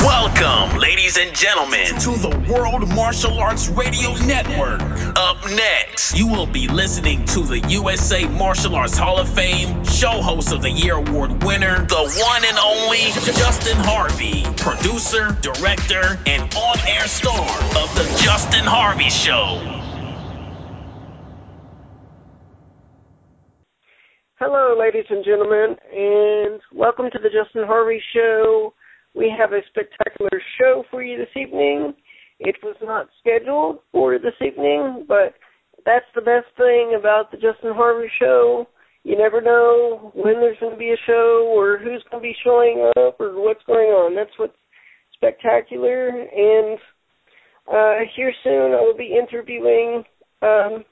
Welcome, ladies and gentlemen, to the World Martial Arts Radio Network. Up next, you will be listening to the USA Martial Arts Hall of Fame Show Host of the Year Award winner, the one and only Justin Harvey, producer, director, and on air star of The Justin Harvey Show. Hello, ladies and gentlemen, and welcome to The Justin Harvey Show. We have a spectacular show for you this evening. It was not scheduled for this evening, but that's the best thing about the Justin Harvey show. You never know when there's going to be a show or who's going to be showing up or what's going on. That's what's spectacular. And uh, here soon I will be interviewing um,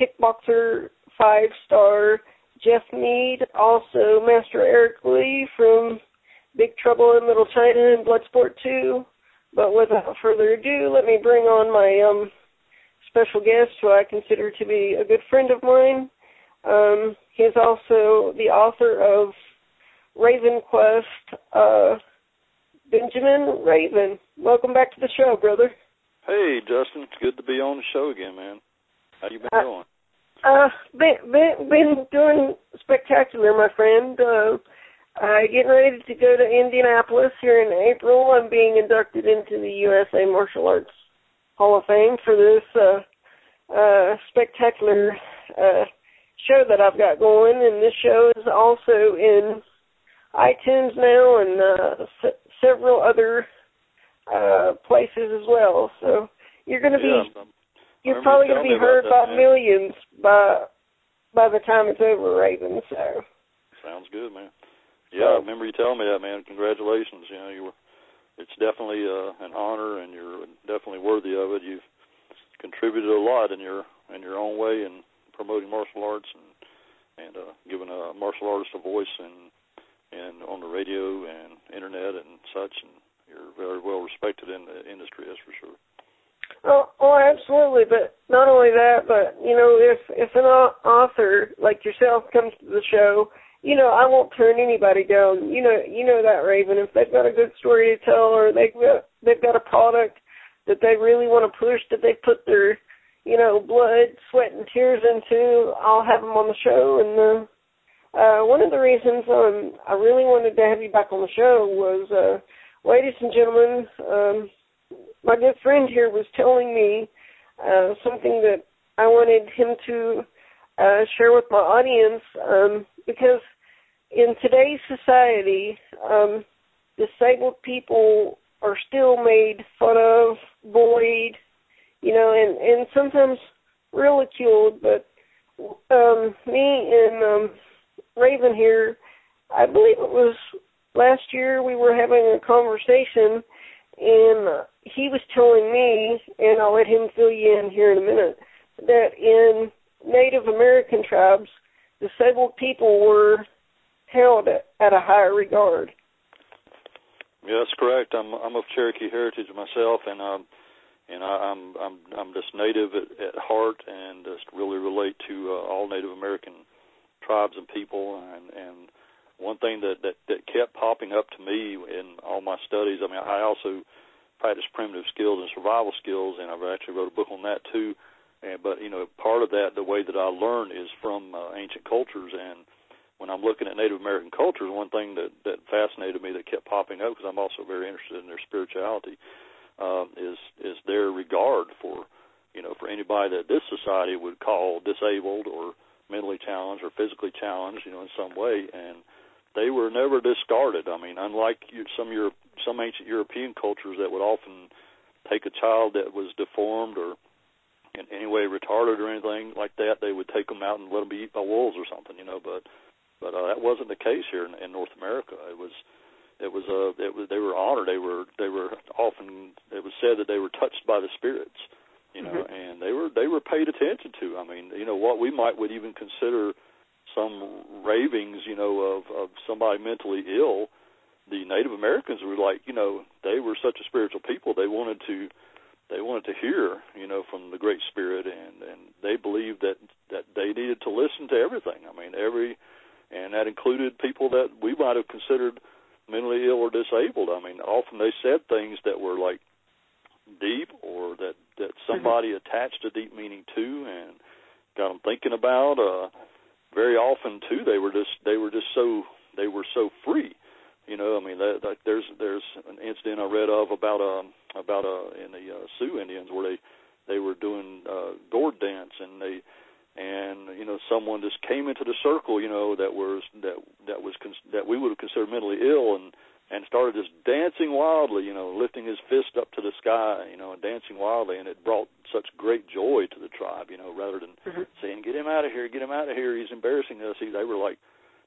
kickboxer five star Jeff Mead, also Master Eric Lee from Big Trouble in Little China and Bloodsport 2. But without further ado, let me bring on my um, special guest, who I consider to be a good friend of mine. Um, he's also the author of Raven Quest. Uh, Benjamin Raven, welcome back to the show, brother. Hey, Justin, it's good to be on the show again, man. How you been uh, doing? Uh, been, been been doing spectacular, my friend. Uh, uh, getting ready to go to Indianapolis here in April. I'm being inducted into the USA Martial Arts Hall of Fame for this uh, uh, spectacular uh, show that I've got going, and this show is also in iTunes now and uh, s- several other uh, places as well. So you're going to be yeah, you're probably going to be heard by man. millions by by the time it's over, Raven. So sounds good, man. Yeah, I remember you telling me that, man. Congratulations. You know, you were. It's definitely uh, an honor, and you're definitely worthy of it. You've contributed a lot in your in your own way in promoting martial arts and and uh, giving a martial artist a voice and and on the radio and internet and such. And you're very well respected in the industry, that's for sure. Oh, oh, absolutely. But not only that, but you know, if if an author like yourself comes to the show you know, I won't turn anybody down. You know, you know that Raven. If they've got a good story to tell, or they've got they've got a product that they really want to push, that they put their, you know, blood, sweat, and tears into, I'll have them on the show. And uh, uh, one of the reasons um, I really wanted to have you back on the show was, uh, ladies and gentlemen, um, my good friend here was telling me uh, something that I wanted him to uh, share with my audience. Um, because in today's society, um, disabled people are still made fun of, bullied, you know, and and sometimes ridiculed. But um, me and um, Raven here, I believe it was last year, we were having a conversation, and he was telling me, and I'll let him fill you in here in a minute, that in Native American tribes disabled people were held at a higher regard. Yeah, that's correct. I'm I'm of Cherokee heritage myself, and um, and I, I'm I'm I'm just Native at, at heart, and just really relate to uh, all Native American tribes and people. And and one thing that that that kept popping up to me in all my studies. I mean, I also practice primitive skills and survival skills, and I've actually wrote a book on that too. And, but you know, part of that, the way that I learn is from uh, ancient cultures. And when I'm looking at Native American cultures, one thing that that fascinated me that kept popping up because I'm also very interested in their spirituality um, is is their regard for you know for anybody that this society would call disabled or mentally challenged or physically challenged, you know, in some way, and they were never discarded. I mean, unlike some Europe, some ancient European cultures that would often take a child that was deformed or in any way retarded or anything like that, they would take them out and let them be eaten by wolves or something, you know. But but uh, that wasn't the case here in, in North America. It was it was uh it was they were honored they were they were often it was said that they were touched by the spirits you know mm-hmm. and they were they were paid attention to i mean you know what we might would even consider some ravings you know of of somebody mentally ill the native americans were like you know they were such a spiritual people they wanted to they wanted to hear you know from the great spirit and and they believed that that they needed to listen to everything i mean every and that included people that we might have considered mentally ill or disabled. I mean, often they said things that were like deep or that that mm-hmm. somebody mm-hmm. attached a deep meaning to and got them thinking about. Uh, very often too, they were just they were just so they were so free. You know, I mean, that, that there's there's an incident I read of about um about uh in the uh, Sioux Indians where they they were doing uh gourd dance and they and you know someone just came into the circle you know that was that that was cons- that we would have considered mentally ill and and started just dancing wildly you know lifting his fist up to the sky you know and dancing wildly. And it brought such great joy to the tribe you know rather than mm-hmm. saying get him out of here get him out of here. He's embarrassing us. He, they were like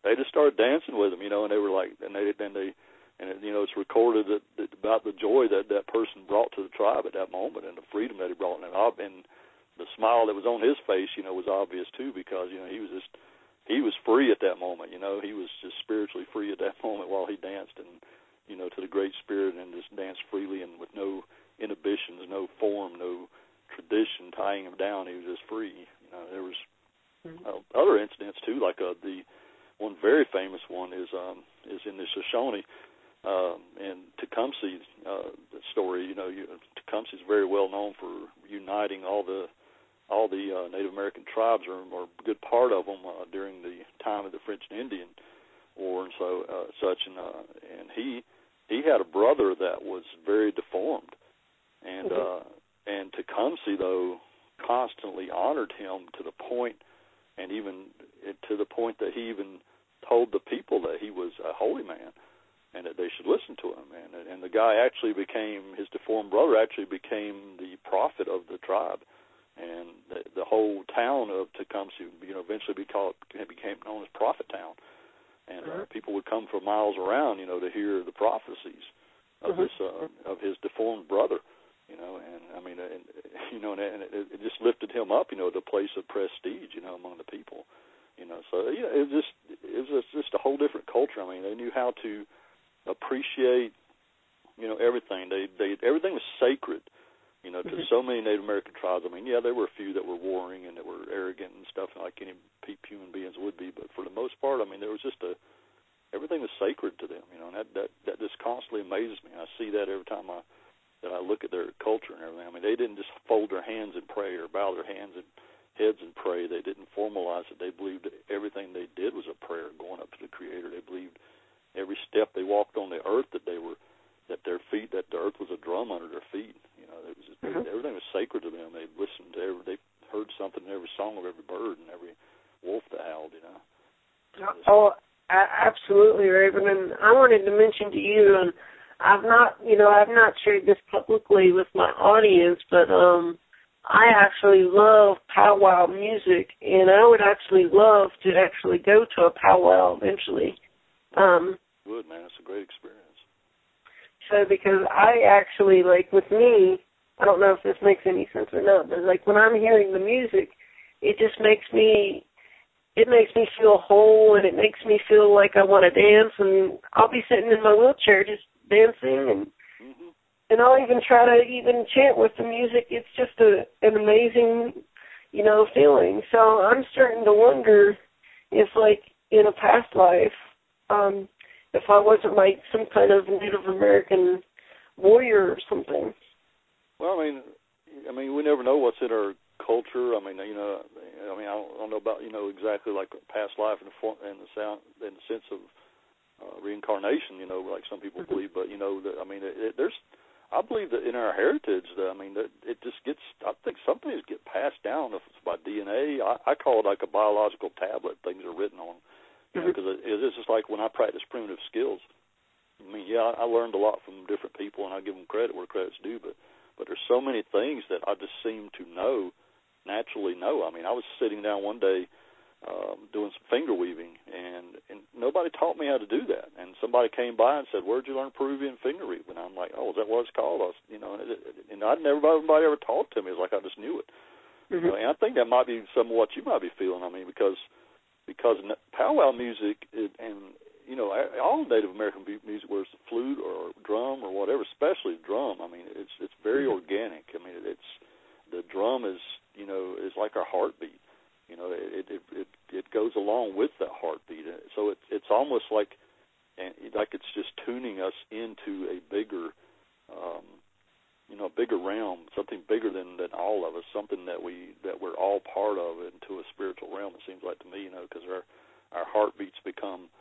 they just started dancing with him you know and they were like and they then they and it, you know it's recorded that, that about the joy that that person brought to the tribe at that moment and the freedom that he brought and I've been the smile that was on his face, you know, was obvious too because you know he was just he was free at that moment. You know, he was just spiritually free at that moment while he danced and you know to the Great Spirit and just danced freely and with no inhibitions, no form, no tradition tying him down. He was just free. You know, there was uh, other incidents too, like uh, the one very famous one is um is in the Shoshone um, and Tecumseh uh, story. You know, you, Tecumseh is very well known for uniting all the all the uh, Native American tribes or, or a good part of them uh, during the time of the French and Indian War and so uh, such. And uh, and he he had a brother that was very deformed, and mm-hmm. uh, and Tecumseh though constantly honored him to the point, and even to the point that he even told the people that he was a holy man and that they should listen to him. And and the guy actually became his deformed brother actually became the prophet of the tribe and the, the whole town of Tecumseh, you know, eventually be called, became known as Prophet Town, and uh, people would come from miles around, you know, to hear the prophecies of mm-hmm. this uh, of his deformed brother, you know, and I mean, and, you know, and, and it, it just lifted him up, you know, to a place of prestige, you know, among the people, you know. So you know, it just it was just a whole different culture. I mean, they knew how to appreciate, you know, everything. They they everything was sacred you know, to mm-hmm. so many Native American tribes. I mean, yeah, there were a few that were warring and that were arrogant and stuff, like any human beings would be. But for the most part, I mean, there was just a everything was sacred to them. You know, and that that that just constantly amazes me. I see that every time I that I look at their culture and everything. I mean, they didn't just fold their hands and pray or bow their hands and heads and pray. They didn't formalize it. They believed everything they did was a prayer going up to the Creator. They believed every step they walked on the earth that they were that their feet that the earth was a drum under their feet You know, it was just, mm-hmm. everything was sacred to them. They listened to every, they heard something in every song of every bird and every wolf that howled. You know. Oh, absolutely, Raven. And I wanted to mention to you, and I've not, you know, I've not shared this publicly with my audience, but um, I actually love powwow music, and I would actually love to actually go to a powwow eventually. Um, would man, it's a great experience so because I actually like with me, I don't know if this makes any sense or not, but like when I'm hearing the music, it just makes me it makes me feel whole and it makes me feel like I want to dance and I'll be sitting in my wheelchair just dancing and. And I'll even try to even chant with the music. It's just a an amazing, you know, feeling. So I'm starting to wonder if like in a past life, um, if I wasn't like some kind of Native American warrior or something. Well, I mean, I mean, we never know what's in our culture. I mean, you know, I mean, I don't, I don't know about you know exactly like past life in the form in the sound in the sense of uh, reincarnation. You know, like some people mm-hmm. believe, but you know, that, I mean, it, it, there's. I believe that in our heritage, that I mean, that it just gets. I think some things get passed down if it's by DNA. I, I call it like a biological tablet. Things are written on you know, mm-hmm. because it, it's just like when I practice primitive skills. I mean, yeah, I learned a lot from different people, and I give them credit where credit's due. But but there's so many things that I just seem to know naturally know. I mean, I was sitting down one day um, doing some finger weaving, and and nobody taught me how to do that. And somebody came by and said, "Where'd you learn Peruvian finger weaving?" And I'm like, "Oh, is that what it's called?" I was, you know, and, it, and I'd never nobody ever taught to me. It's like I just knew it. Mm-hmm. You know, and I think that might be some of what you might be feeling. I mean, because because powwow music it, and you know all Native American music, whether it's the flute or drum or whatever, especially drum. I mean, it's it's very mm-hmm. organic. I mean, it's the drum is you know is like our heartbeat you know, it it it, it goes along with that heartbeat. So it's it's almost like and like it's just tuning us into a bigger um you know, bigger realm, something bigger than than all of us, something that we that we're all part of into a spiritual realm. It seems like to me, you know, because our our heartbeats become,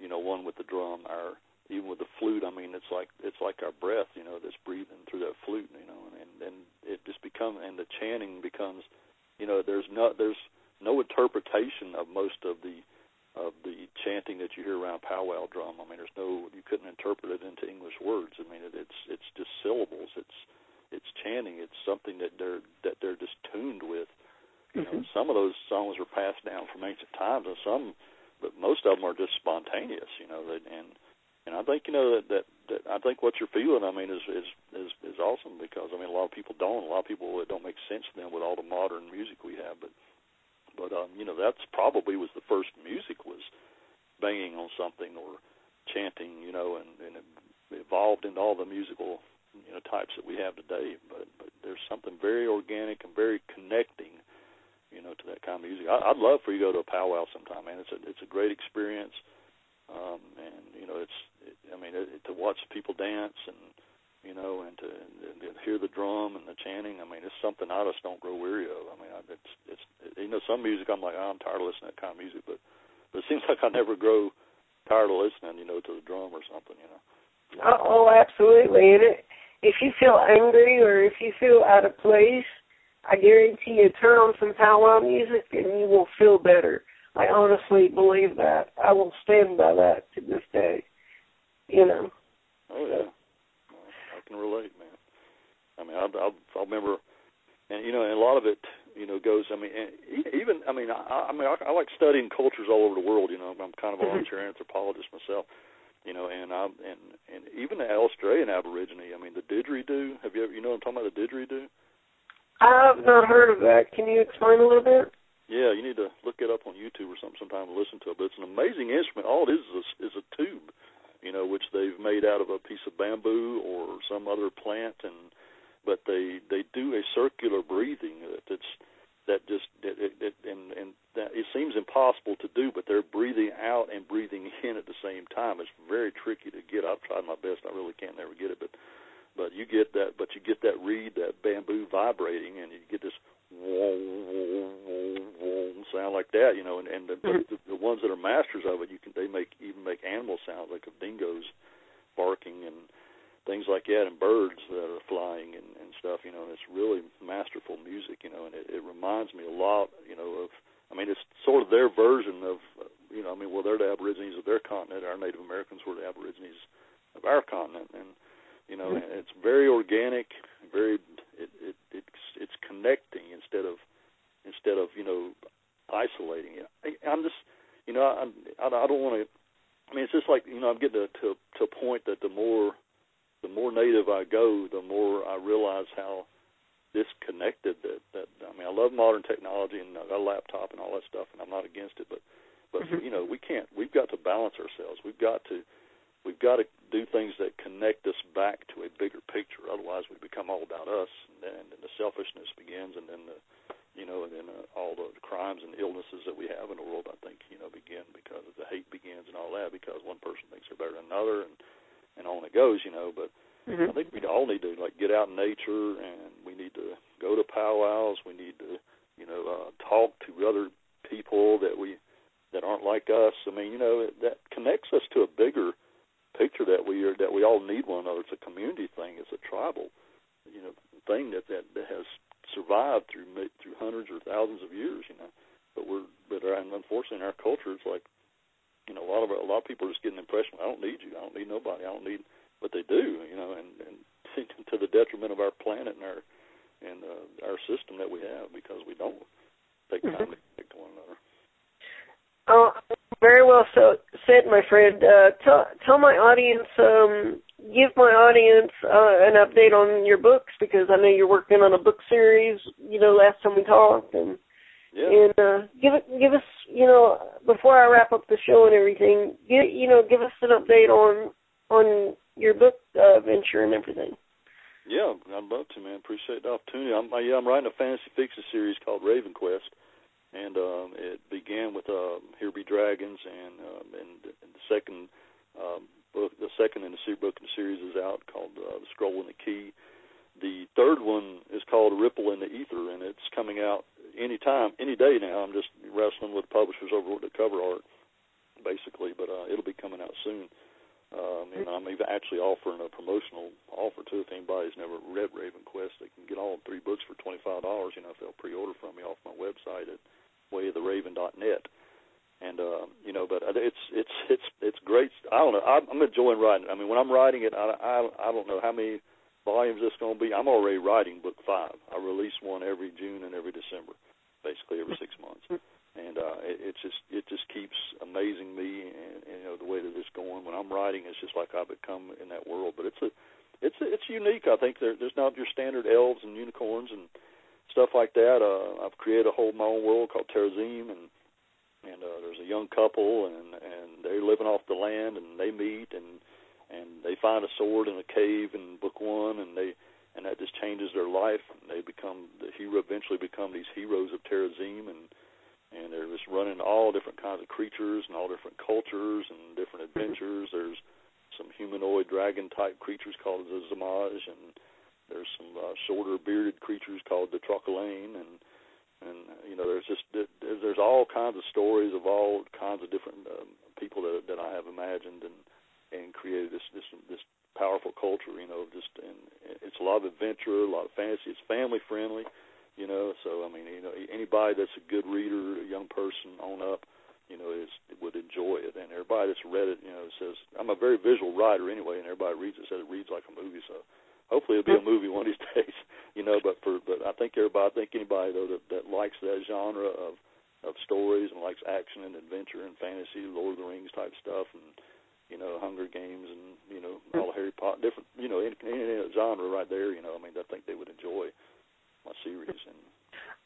you know, one with the drum. Our even with the flute, I mean, it's like it's like our breath, you know, that's breathing through that flute, you know, and and it just becomes and the chanting becomes, you know, there's no there's no interpretation of most of the of the chanting that you hear around powwow drum. I mean, there's no you couldn't interpret it into English words. I mean, it, it's it's just syllables. It's it's chanting. It's something that they're that they're just tuned with. You know, mm-hmm. some of those songs are passed down from ancient times, and some, but most of them are just spontaneous. You know, that, and and I think you know that, that that I think what you're feeling. I mean, is is is is awesome because I mean a lot of people don't. A lot of people it don't make sense to them with all the modern music we have, but um, you know, that's probably was the first music was banging on something or chanting, you know, and, and it evolved into all the musical you know types that we have today. But but there's something very organic and very connecting, you know, to that kind of music. I, I'd love for you to go to a powwow sometime, man. It's a it's a great experience, um, and you know, it's it, I mean, it, to watch people dance and you know, and to, and to hear the drum and the chanting. I mean, it's something I just don't grow weary of. I mean, it's it's you know, some music I'm like, oh, I'm tired of listening to that kind of music, but but it seems like I never grow tired of listening, you know, to the drum or something, you know. Oh, absolutely. And it, if you feel angry or if you feel out of place, I guarantee you turn on some powwow music and you will feel better. I honestly believe that. I will stand by that to this day. You know. Oh yeah I can relate, man. I mean, I, I, I remember, and you know, and a lot of it, you know, goes. I mean, even I mean, I, I mean, I, I like studying cultures all over the world. You know, I'm kind of an mm-hmm. armchair anthropologist myself. You know, and I'm and and even the Australian Aborigine. I mean, the didgeridoo. Have you ever, you know, what I'm talking about the didgeridoo? I've not heard of that. Can you explain a little bit? Yeah, you need to look it up on YouTube or something sometime to listen to it. But it's an amazing instrument. All it is is a, is a tube you know, which they've made out of a piece of bamboo or some other plant, and but they they do a circular breathing that it's that just it, it, it and and that it seems impossible to do, but they're breathing out and breathing in at the same time. It's very tricky to get. I've tried my best. I really can't never get it, but but you get that, but you get that reed, that bamboo vibrating, and you get this sound like that, you know, and, and the, mm-hmm. the, the ones that are masters of it, you can they make even make animal sounds like of dingoes barking and things like that, and birds that are flying and, and stuff, you know. And it's really masterful music, you know, and it, it reminds me a lot, you know, of. I mean, it's sort of their version of, you know, I mean, well, they're the Aborigines of their continent. Our Native Americans were the Aborigines of our continent, and you know, mm-hmm. it's very organic, very it, it it's it's connecting instead of instead of you know isolating it. I, I'm just you know I I, I don't want to. I mean, it's just like you know I'm getting to, to to a point that the more the more native I go, the more I realize how disconnected that that I mean I love modern technology and I got a laptop and all that stuff and I'm not against it, but but mm-hmm. you know we can't we've got to balance ourselves. We've got to we've got to do things that connect us back to a bigger picture. Otherwise, we become all about us, and then and the selfishness begins, and then the you know, and then uh, all the crimes and illnesses that we have in the world, I think, you know, begin because the hate begins and all that because one person thinks they're better than another, and and on it goes, you know. But mm-hmm. I think we all need to like get out in nature, and we need to go to powwows. We need to, you know, uh, talk to other people that we that aren't like us. I mean, you know, that connects us to a bigger picture that we are that we all need one another. It's a community thing. It's a tribal, you know, thing that that, that has survived through through hundreds or thousands of years. You know, but we're but our, unfortunately in our culture, it's like, a lot of a lot of people are just getting the impression I don't need you. I don't need nobody. I don't need. But they do. You know, and and to the detriment of our planet and our and uh, our system that we have because we don't take time mm-hmm. to connect to one another. Oh, very well so, said, my friend. Uh, tell tell my audience, um, give my audience uh, an update on your books because I know you're working on a book series. You know, last time we talked, and yeah. and uh, give it give us, you know, before I wrap up the show and everything, give you know, give us an update on on your book uh, venture and everything. Yeah, I'd love to, man. Appreciate the opportunity. I'm yeah, I'm writing a fantasy fiction series called Raven Quest and um, it began with uh, Here Be Dragons, and um, and, the second um, book, the second in the book in the series is out called uh, The Scroll and the Key. The third one is called Ripple in the Ether, and it's coming out any time, any day now. I'm just wrestling with publishers over the cover art, basically, but uh, it'll be coming out soon. Um, and I'm even actually offering a promotional offer too. If anybody's never read Raven Quest, they can get all three books for twenty five dollars. You know, if they'll pre-order from me off my website at wayoftheraven.net. And uh, you know, but it's it's it's it's great. I don't know. I'm, I'm enjoying writing. I mean, when I'm writing it, I I, I don't know how many volumes it's going to be. I'm already writing book five. I release one every June and every December, basically every six months. And uh, it, it just it just keeps amazing me, and, and you know the way that it's going. When I'm writing, it's just like I become in that world. But it's a it's a, it's unique. I think there, there's not your standard elves and unicorns and stuff like that. Uh, I've created a whole my own world called Terazim, and and uh, there's a young couple, and and they're living off the land, and they meet, and and they find a sword in a cave in book one, and they and that just changes their life. And they become hero. Eventually, become these heroes of Terazim, and and they're just running all different kinds of creatures and all different cultures and different adventures. There's some humanoid dragon type creatures called the Zamaj, and there's some uh, shorter bearded creatures called the Trocalane, and and you know there's just there's all kinds of stories of all kinds of different um, people that that I have imagined and and created this this this powerful culture. You know, just and it's a lot of adventure, a lot of fantasy. It's family friendly. You know, so I mean, you know, anybody that's a good reader, a young person on up, you know, is would enjoy it. And everybody that's read it, you know, says I'm a very visual writer anyway, and everybody reads it says it reads like a movie. So hopefully it'll be a movie one of these days, you know. But for but I think everybody, I think anybody though that, that likes that genre of of stories and likes action and adventure and fantasy, Lord of the Rings type stuff, and you know Hunger Games and you know all Harry Potter, different you know any, any genre right there. You know, I mean, I think they would enjoy series and.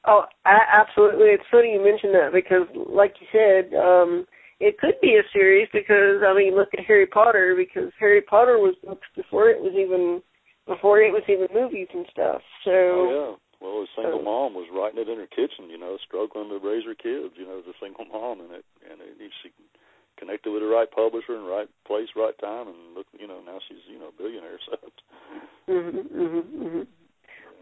Oh, absolutely! It's funny you mentioned that because, like you said, um, it could be a series because I mean, look at Harry Potter because Harry Potter was books before it was even before it was even movies and stuff. So oh yeah, well, a single uh, mom was writing it in her kitchen, you know, struggling to raise her kids, you know, as a single mom, and it and it, she connected with the right publisher and right place, right time, and look, you know, now she's you know a billionaire. So. Mhm, mhm, mhm.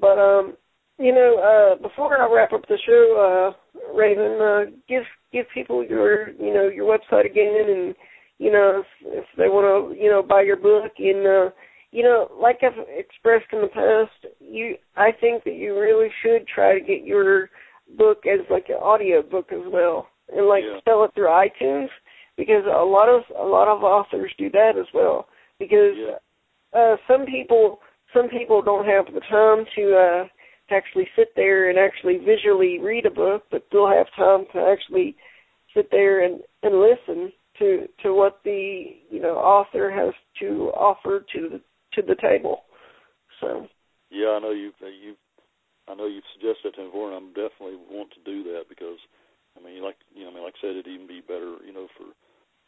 But um, you know, uh, before I wrap up the show, uh, Raven, uh, give give people your you know your website again, and you know if, if they want to you know buy your book and. uh you know, like I've expressed in the past, you I think that you really should try to get your book as like an audio book as well, and like yeah. sell it through iTunes because a lot of a lot of authors do that as well because yeah. uh, some people some people don't have the time to uh, to actually sit there and actually visually read a book, but they'll have time to actually sit there and and listen to to what the you know author has to offer to the to the table. So. Yeah, I know you you I know you've suggested to before, and I'm definitely want to do that because I mean, like you know, I mean, like I said, it'd even be better, you know, for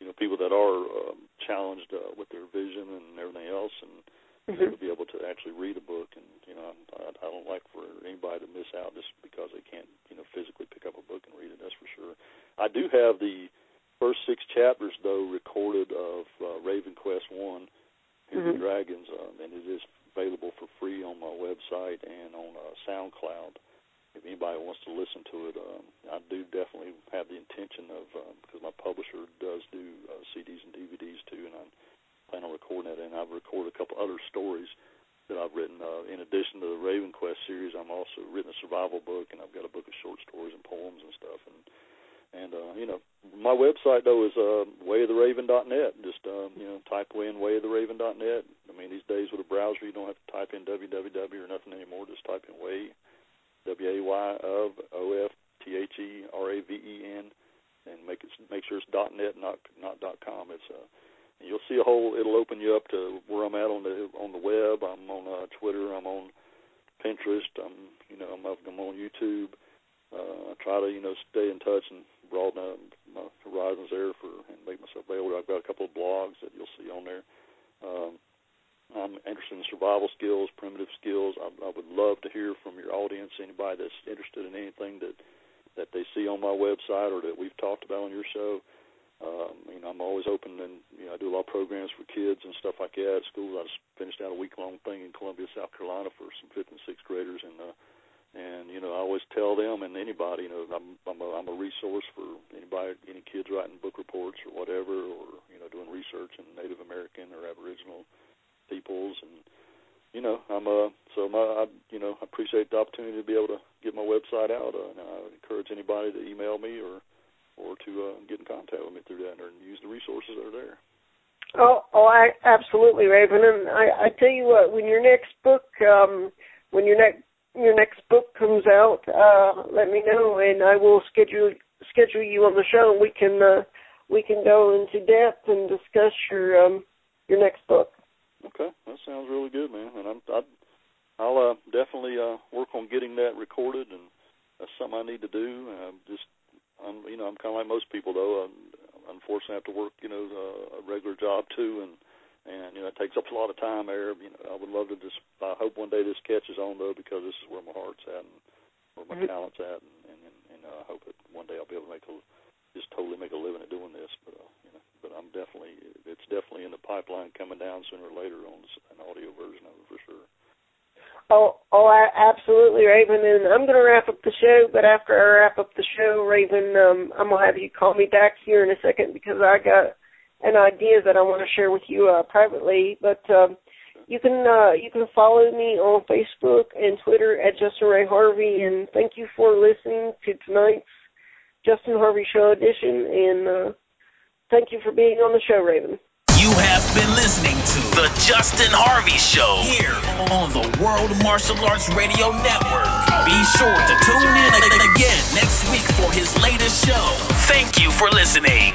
you know people that are um, challenged uh, with their vision and everything else, and mm-hmm. would be able to actually read a book. And you know, I, I don't like for anybody to miss out just because they can't, you know, physically pick up a book and read it. That's for sure. I do have the first six chapters though recorded of uh, Raven Quest One mm-hmm. Dragons, um, and it is available for free on my website and on uh, SoundCloud. If anybody wants to listen to it, um, I do definitely have the intention of um, because my publisher does do uh, CDs and DVDs too, and I plan on recording it. And I've recorded a couple other stories that I've written. Uh, in addition to the Raven Quest series, I'm also written a survival book, and I've got a book of short stories and poems and stuff. And and uh, you know, my website though is uh, wayoftheraven.net. Just um, you know, type in wayoftheraven.net. I mean, these days with a browser, you don't have to type in www or nothing anymore. Just type in way, w a y of o f t h e r a v e n, and make it make sure it's .net, not not .com. It's uh, you'll see a whole. It'll open you up to where I'm at on the on the web. I'm on uh, Twitter. I'm on Pinterest. I'm you know I'm I'm on YouTube. Uh, I try to you know stay in touch and broaden up my horizons there for and make myself available. I've got a couple of blogs that you'll see on there. Um, I'm interested in survival skills, primitive skills. I, I would love to hear from your audience, anybody that's interested in anything that that they see on my website or that we've talked about on your show. Um, you know, I'm always open, and do a lot of programs for kids and stuff like that. At schools, I just finished out a week-long thing in Columbia, South Carolina, for some fifth and sixth graders, and uh, and you know, I always tell them and anybody, you know, I'm I'm a, I'm a resource for anybody, any kids writing book reports or whatever, or you know, doing research in Native American or Aboriginal peoples, and you know, I'm a so my I, you know I appreciate the opportunity to be able to get my website out, uh, and I encourage anybody to email me or or to uh, get in contact with me through that and use the resources that are there. Oh, oh, I absolutely, Raven, and I, I tell you what, when your next book, um, when your next your next book comes out, uh, let me know, and I will schedule schedule you on the show, and we can uh, we can go into depth and discuss your um, your next book. Okay, that sounds really good, man. And I'm, I, I'll uh, definitely uh, work on getting that recorded, and that's something I need to do. I'm just, I'm, you know, I'm kind of like most people, though. I'm, unfortunately, have to work, you know, uh, a regular job too, and and you know, it takes up a lot of time there. You know, I would love to just. I hope one day this catches on though, because this is where my heart's at and where my mm-hmm. talent's at, and and, and, and uh, I hope that one day I'll be able to make a just totally make a living at doing this. But uh, you know, but I'm definitely it's definitely in the pipeline coming down sooner or later on an audio version of it for sure. Oh, oh, I, absolutely, Raven. And I'm going to wrap up the show, but after I wrap up the show, Raven, um, I'm to have you call me back here in a second because I got an idea that I want to share with you uh, privately. But um, you can uh, you can follow me on Facebook and Twitter at Justin Ray Harvey. And thank you for listening to tonight's Justin Harvey Show edition. And uh, Thank you for being on the show, Raven. You have been listening to The Justin Harvey Show here on the World Martial Arts Radio Network. Be sure to show. Thank you for listening.